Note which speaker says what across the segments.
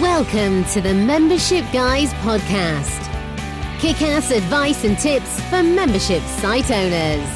Speaker 1: Welcome to the Membership Guys podcast. Kick ass advice and tips for membership site owners.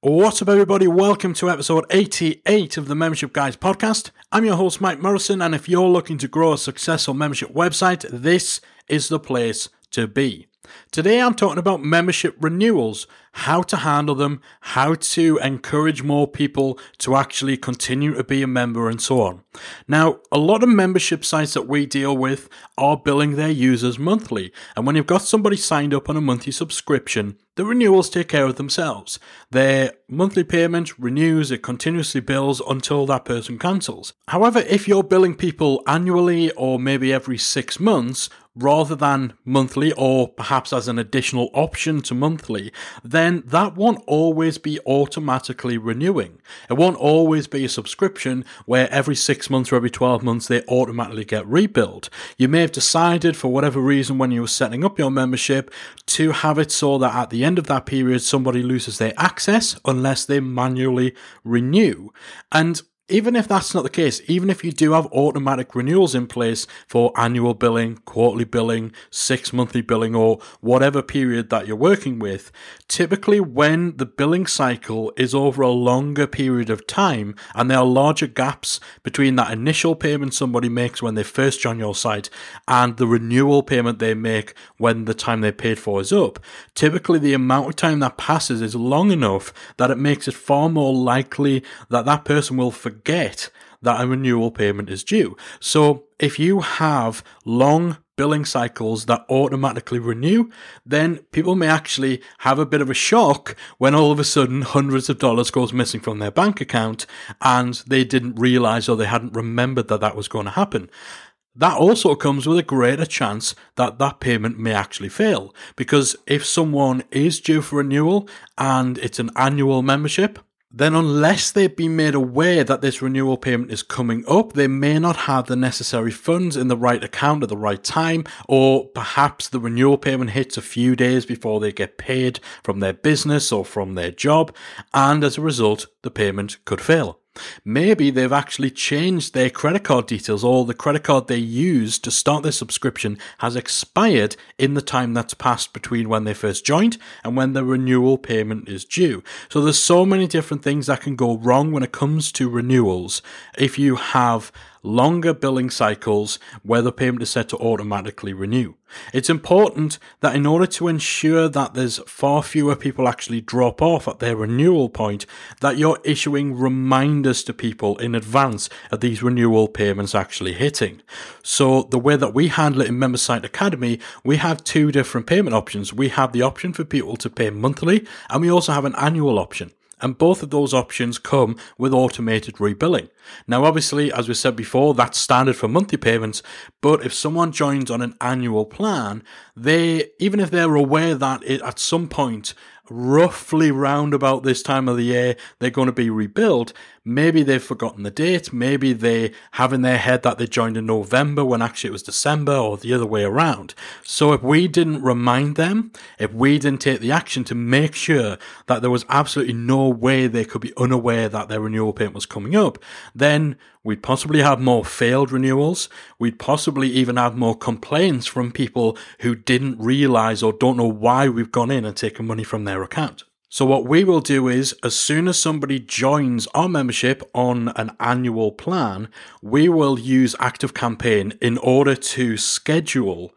Speaker 2: What's up, everybody? Welcome to episode 88 of the Membership Guys podcast. I'm your host, Mike Morrison, and if you're looking to grow a successful membership website, this is the place to be. Today I'm talking about membership renewals, how to handle them, how to encourage more people to actually continue to be a member, and so on. Now, a lot of membership sites that we deal with are billing their users monthly, and when you've got somebody signed up on a monthly subscription, the renewals take care of themselves. Their monthly payment renews, it continuously bills until that person cancels. However, if you're billing people annually or maybe every six months, rather than monthly or perhaps as an additional option to monthly, then that won't always be automatically renewing. It won't always be a subscription where every six months or every 12 months they automatically get rebilled. You may have decided for whatever reason when you were setting up your membership to have it so that at the end of that period somebody loses their access unless they manually renew. And even if that's not the case, even if you do have automatic renewals in place for annual billing, quarterly billing, six monthly billing, or whatever period that you're working with, typically when the billing cycle is over a longer period of time and there are larger gaps between that initial payment somebody makes when they first join your site and the renewal payment they make when the time they paid for is up, typically the amount of time that passes is long enough that it makes it far more likely that that person will forget forget that a renewal payment is due. So if you have long billing cycles that automatically renew, then people may actually have a bit of a shock when all of a sudden hundreds of dollars goes missing from their bank account and they didn't realize or they hadn't remembered that that was going to happen. That also comes with a greater chance that that payment may actually fail. Because if someone is due for renewal and it's an annual membership, then unless they've been made aware that this renewal payment is coming up, they may not have the necessary funds in the right account at the right time, or perhaps the renewal payment hits a few days before they get paid from their business or from their job, and as a result, the payment could fail. Maybe they've actually changed their credit card details or the credit card they used to start their subscription has expired in the time that's passed between when they first joined and when the renewal payment is due. So there's so many different things that can go wrong when it comes to renewals if you have longer billing cycles where the payment is set to automatically renew. It's important that in order to ensure that there's far fewer people actually drop off at their renewal point, that you're issuing reminders to people in advance of these renewal payments actually hitting. So the way that we handle it in MemberSite Academy, we have two different payment options. We have the option for people to pay monthly and we also have an annual option and both of those options come with automated rebilling. Now, obviously, as we said before, that's standard for monthly payments, but if someone joins on an annual plan, they, even if they're aware that it, at some point roughly round about this time of the year they're going to be rebilled. Maybe they've forgotten the date. Maybe they have in their head that they joined in November when actually it was December or the other way around. So if we didn't remind them, if we didn't take the action to make sure that there was absolutely no way they could be unaware that their renewal payment was coming up, then we'd possibly have more failed renewals. We'd possibly even have more complaints from people who didn't realize or don't know why we've gone in and taken money from their account. So what we will do is, as soon as somebody joins our membership on an annual plan, we will use ActiveCampaign in order to schedule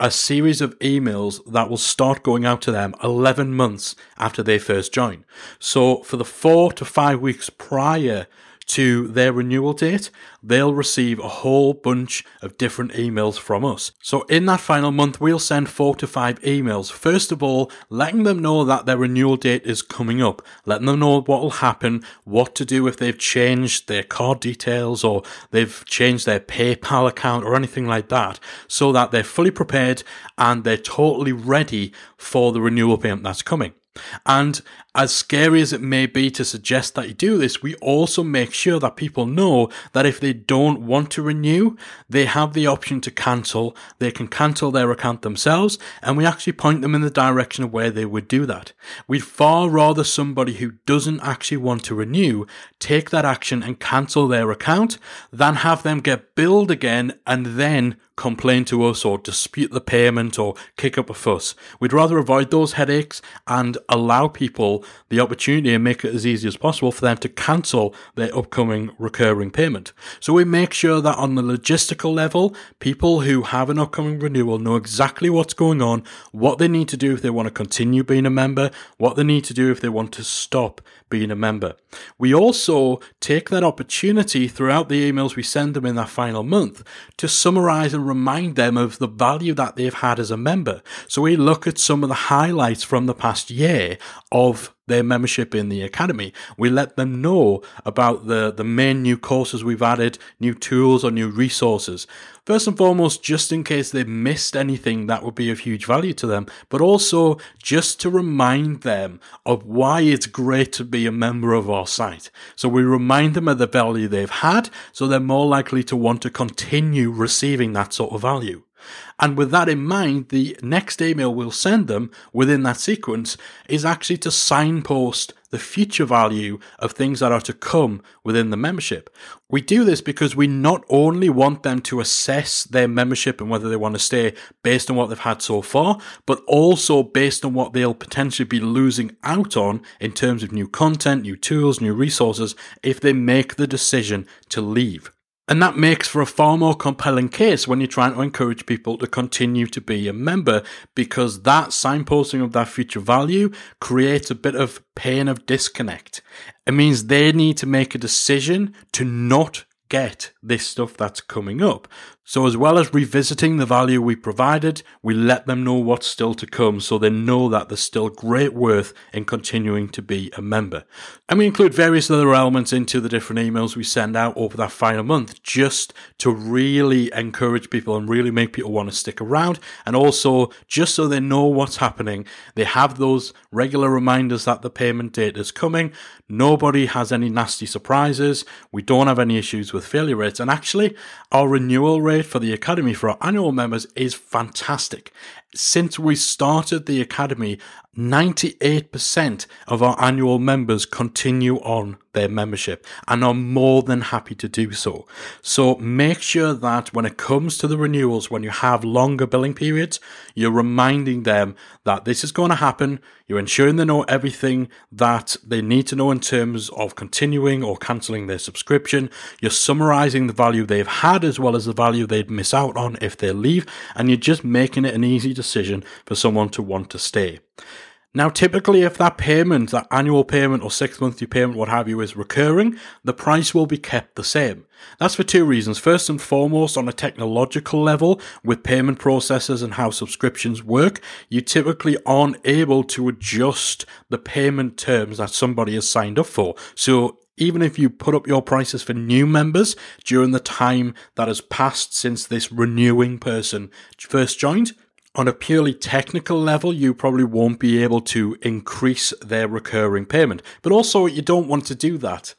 Speaker 2: a series of emails that will start going out to them 11 months after they first join. So for the four to five weeks prior to their renewal date, they'll receive a whole bunch of different emails from us. So in that final month, we'll send four to five emails. First of all, letting them know that their renewal date is coming up, letting them know what will happen, what to do if they've changed their card details or they've changed their PayPal account or anything like that, so that they're fully prepared and they're totally ready for the renewal payment that's coming. And as scary as it may be to suggest that you do this, we also make sure that people know that if they don't want to renew, they have the option to cancel. They can cancel their account themselves, and we actually point them in the direction of where they would do that. We'd far rather somebody who doesn't actually want to renew take that action and cancel their account than have them get billed again and then complain to us or dispute the payment or kick up a fuss. We'd rather avoid those headaches and allow people the opportunity and make it as easy as possible for them to cancel their upcoming recurring payment. So we make sure that on the logistical level, people who have an upcoming renewal know exactly what's going on, what they need to do if they want to continue being a member, what they need to do if they want to stop being a member. We also take that opportunity throughout the emails we send them in that final month to summarize and remind them of the value that they've had as a member. So we look at some of the highlights from the past year of their membership in the academy. We let them know about the, the main new courses we've added, new tools or new resources. First and foremost, just in case they've missed anything that would be of huge value to them, but also just to remind them of why it's great to be a member of our site. So we remind them of the value they've had, so they're more likely to want to continue receiving that sort of value. And with that in mind, the next email we'll send them within that sequence is actually to signpost the future value of things that are to come within the membership. We do this because we not only want them to assess their membership and whether they want to stay based on what they've had so far, but also based on what they'll potentially be losing out on in terms of new content, new tools, new resources if they make the decision to leave. And that makes for a far more compelling case when you're trying to encourage people to continue to be a member because that signposting of that future value creates a bit of pain of disconnect. It means they need to make a decision to not get this stuff that's coming up. So, as well as revisiting the value we provided, we let them know what's still to come so they know that there's still great worth in continuing to be a member. And we include various other elements into the different emails we send out over that final month just to really encourage people and really make people want to stick around. And also, just so they know what's happening, they have those regular reminders that the payment date is coming. Nobody has any nasty surprises. We don't have any issues with failure rates. And actually, our renewal rate rate for the Academy for our annual members is fantastic. Since we started the Academy, 98% of our annual members continue on their membership and are more than happy to do so. So make sure that when it comes to the renewals, when you have longer billing periods, you're reminding them that this is going to happen. You're ensuring they know everything that they need to know in terms of continuing or cancelling their subscription. You're summarizing the value they've had as well as the value they'd miss out on if they leave. And you're just making it an easy decision for someone to want to stay. Now, typically, if that payment, that annual payment or six monthly payment, what have you, is recurring, the price will be kept the same. That's for two reasons. First and foremost, on a technological level, with payment processes and how subscriptions work, you typically aren't able to adjust the payment terms that somebody has signed up for. So even if you put up your prices for new members during the time that has passed since this renewing person first joined, on a purely technical level, you probably won't be able to increase their recurring payment. But also, you don't want to do that.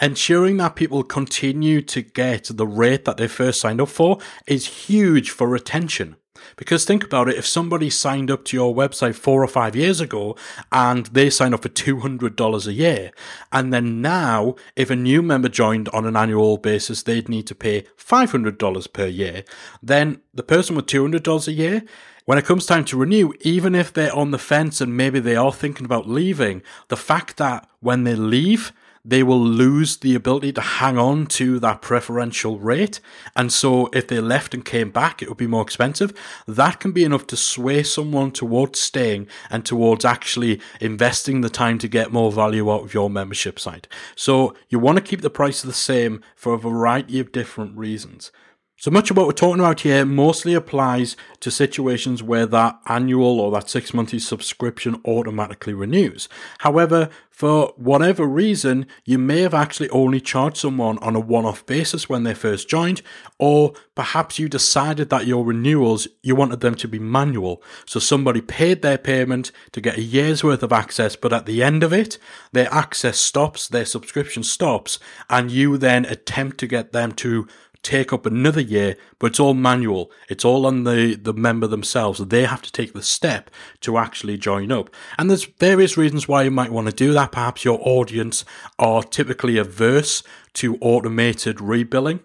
Speaker 2: Ensuring that people continue to get the rate that they first signed up for is huge for retention. Because think about it, if somebody signed up to your website four or five years ago and they signed up for $200 a year, and then now, if a new member joined on an annual basis, they'd need to pay $500 per year, then the person with $200 a year, when it comes time to renew, even if they're on the fence and maybe they are thinking about leaving, the fact that when they leave, they will lose the ability to hang on to that preferential rate. And so if they left and came back, it would be more expensive. That can be enough to sway someone towards staying and towards actually investing the time to get more value out of your membership site. So you want to keep the price the same for a variety of different reasons. So much of what we're talking about here mostly applies to situations where that annual or that six monthly subscription automatically renews. However, for whatever reason, you may have actually only charged someone on a one off basis when they first joined, or perhaps you decided that your renewals, you wanted them to be manual. So somebody paid their payment to get a year's worth of access, but at the end of it, their access stops, their subscription stops, and you then attempt to get them to take up another year, but it's all manual. It's all on the, the member themselves. They have to take the step to actually join up. And there's various reasons why you might want to do that. Perhaps your audience are typically averse to automated rebilling.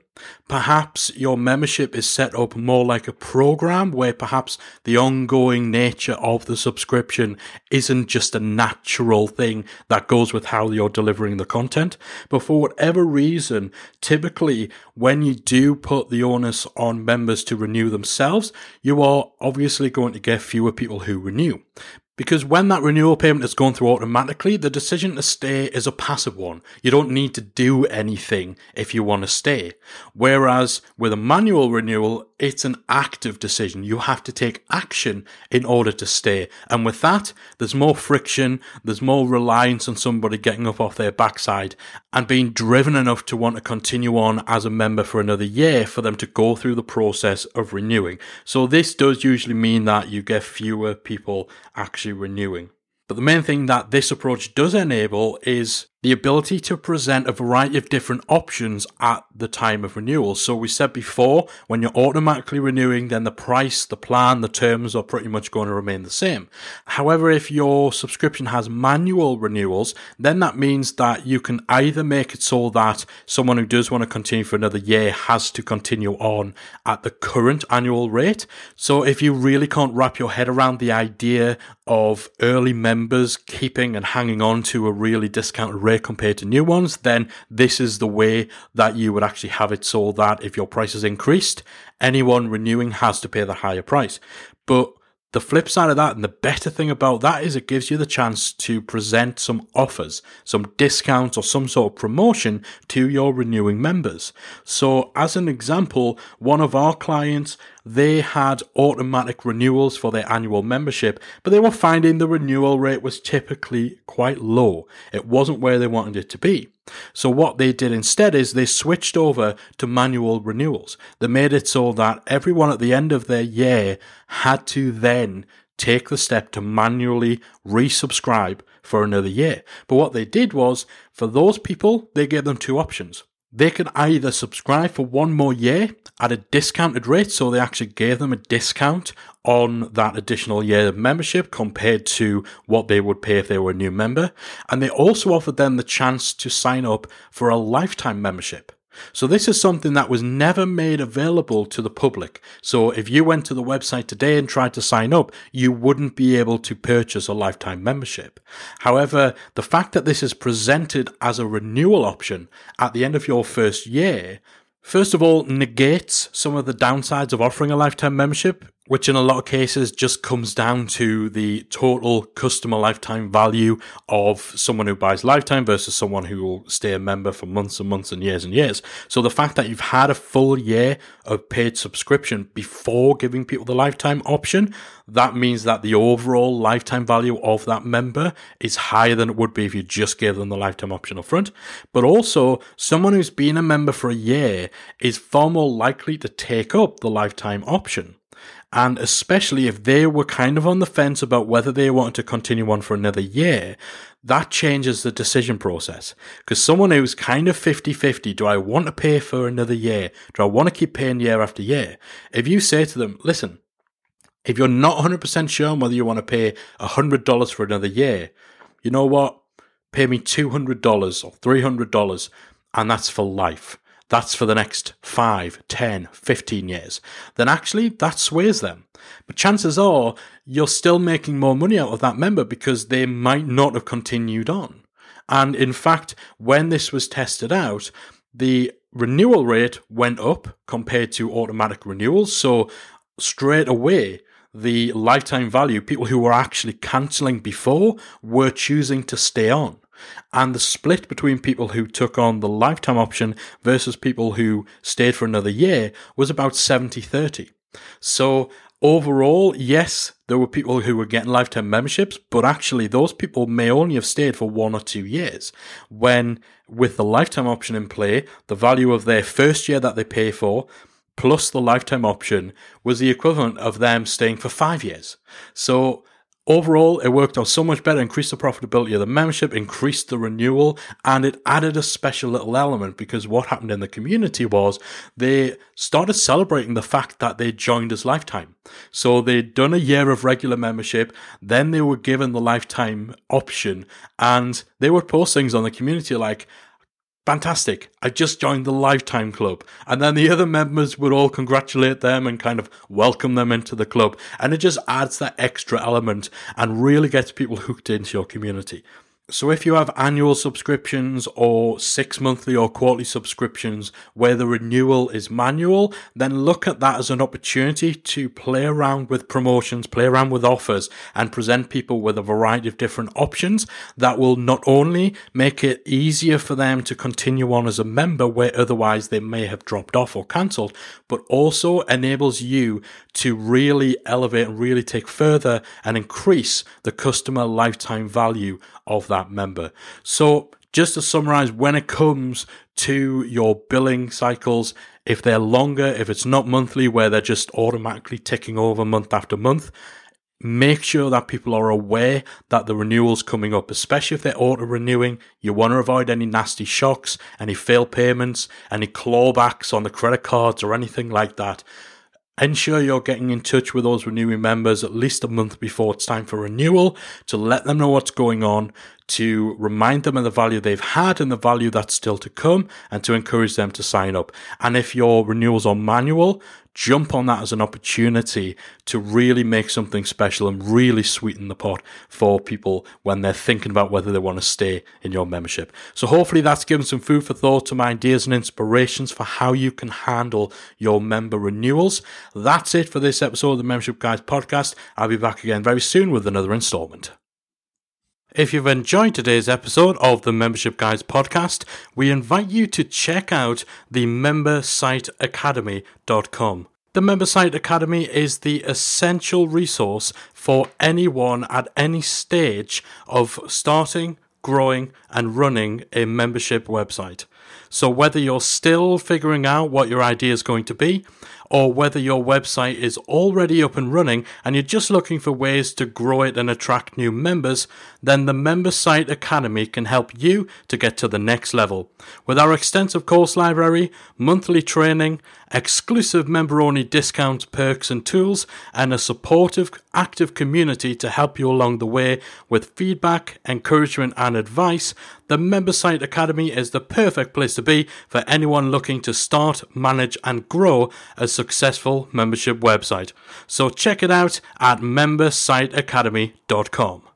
Speaker 2: Perhaps your membership is set up more like a program where perhaps the ongoing nature of the subscription isn't just a natural thing that goes with how you're delivering the content. But for whatever reason, typically when you do put the onus on members to renew themselves, you are obviously going to get fewer people who renew. Because when that renewal payment is gone through automatically, the decision to stay is a passive one. You don't need to do anything if you want to stay. Whereas with a manual renewal, it's an active decision. You have to take action in order to stay. And with that, there's more friction, there's more reliance on somebody getting up off their backside and being driven enough to want to continue on as a member for another year for them to go through the process of renewing. So this does usually mean that you get fewer people actually renewing. But the main thing that this approach does enable is the ability to present a variety of different options at the time of renewal. So we said before, when you're automatically renewing, then the price, the plan, the terms are pretty much going to remain the same. However, if your subscription has manual renewals, then that means that you can either make it so that someone who does want to continue for another year has to continue on at the current annual rate. So if you really can't wrap your head around the idea of early members keeping and hanging on to a really discounted rate, rate compared to new ones, then this is the way that you would actually have it so that if your price is increased, anyone renewing has to pay the higher price. But the flip side of that, and the better thing about that is it gives you the chance to present some offers, some discounts or some sort of promotion to your renewing members. So as an example, one of our clients, they had automatic renewals for their annual membership, but they were finding the renewal rate was typically quite low. It wasn't where they wanted it to be. So what they did instead is they switched over to manual renewals. They made it so that everyone at the end of their year had to then take the step to manually resubscribe for another year. But what they did was for those people, they gave them two options. They could either subscribe for one more year at a discounted rate, so they actually gave them a discount on that additional year of membership compared to what they would pay if they were a new member. And they also offered them the chance to sign up for a lifetime membership. So this is something that was never made available to the public. So if you went to the website today and tried to sign up, you wouldn't be able to purchase a lifetime membership. However, the fact that this is presented as a renewal option at the end of your first year First of all, negates some of the downsides of offering a lifetime membership which in a lot of cases just comes down to the total customer lifetime value of someone who buys lifetime versus someone who will stay a member for months and months and years and years. So the fact that you've had a full year of paid subscription before giving people the lifetime option, that means that the overall lifetime value of that member is higher than it would be if you just gave them the lifetime option up front. But also, someone who's been a member for a year is far more likely to take up the lifetime option. And especially if they were kind of on the fence about whether they wanted to continue on for another year, that changes the decision process. Because someone who's kind of 50 50, do I want to pay for another year? Do I want to keep paying year after year? If you say to them, listen, if you're not 100% sure on whether you want to pay $100 for another year, you know what? Pay me $200 or $300, and that's for life that's for the next 5, 10, 15 years, then actually that sways them. But chances are you're still making more money out of that member because they might not have continued on. And in fact, when this was tested out, the renewal rate went up compared to automatic renewals. So straight away, the lifetime value, people who were actually cancelling before were choosing to stay on. And the split between people who took on the lifetime option versus people who stayed for another year was about 70 30. So overall, yes, there were people who were getting lifetime memberships, but actually those people may only have stayed for one or two years. When with the lifetime option in play, the value of their first year that they pay for plus the lifetime option was the equivalent of them staying for five years. So Overall, it worked out so much better, increased the profitability of the membership, increased the renewal, and it added a special little element because what happened in the community was they started celebrating the fact that they joined as lifetime. So they'd done a year of regular membership, then they were given the lifetime option, and they were post things on the community like, fantastic. I just joined the Lifetime Club. And then the other members would all congratulate them and kind of welcome them into the club. And it just adds that extra element and really gets people hooked into your community. So if you have annual subscriptions or six monthly or quarterly subscriptions where the renewal is manual, then look at that as an opportunity to play around with promotions, play around with offers and present people with a variety of different options that will not only make it easier for them to continue on as a member where otherwise they may have dropped off or cancelled, but also enables you to really elevate and really take further and increase the customer lifetime value of that member. So, just to summarize, when it comes to your billing cycles, if they're longer, if it's not monthly, where they're just automatically ticking over month after month, make sure that people are aware that the renewal's coming up, especially if they're auto renewing. You want to avoid any nasty shocks, any failed payments, any clawbacks on the credit cards, or anything like that. Ensure you're getting in touch with those renewing members at least a month before it's time for renewal to let them know what's going on, to remind them of the value they've had and the value that's still to come, and to encourage them to sign up. And if your renewals are manual, jump on that as an opportunity to really make something special and really sweeten the pot for people when they're thinking about whether they want to stay in your membership. So hopefully that's given some food for thought, some ideas and inspirations for how you can handle your member renewals. That's it for this episode of the Membership Guys podcast. I'll be back again very soon with another installment. If you've enjoyed today's episode of the Membership Guys podcast, we invite you to check out the membersiteacademy.com. The MemberSite Academy is the essential resource for anyone at any stage of starting, growing, and running a membership website. So, whether you're still figuring out what your idea is going to be, or whether your website is already up and running and you're just looking for ways to grow it and attract new members, then the Member Site Academy can help you to get to the next level. With our extensive course library, monthly training, exclusive member only discounts, perks, and tools, and a supportive, active community to help you along the way with feedback, encouragement, and advice, the Member Site Academy is the perfect place to be for anyone looking to start, manage, and grow a successful membership website. So check it out at membersiteacademy.com.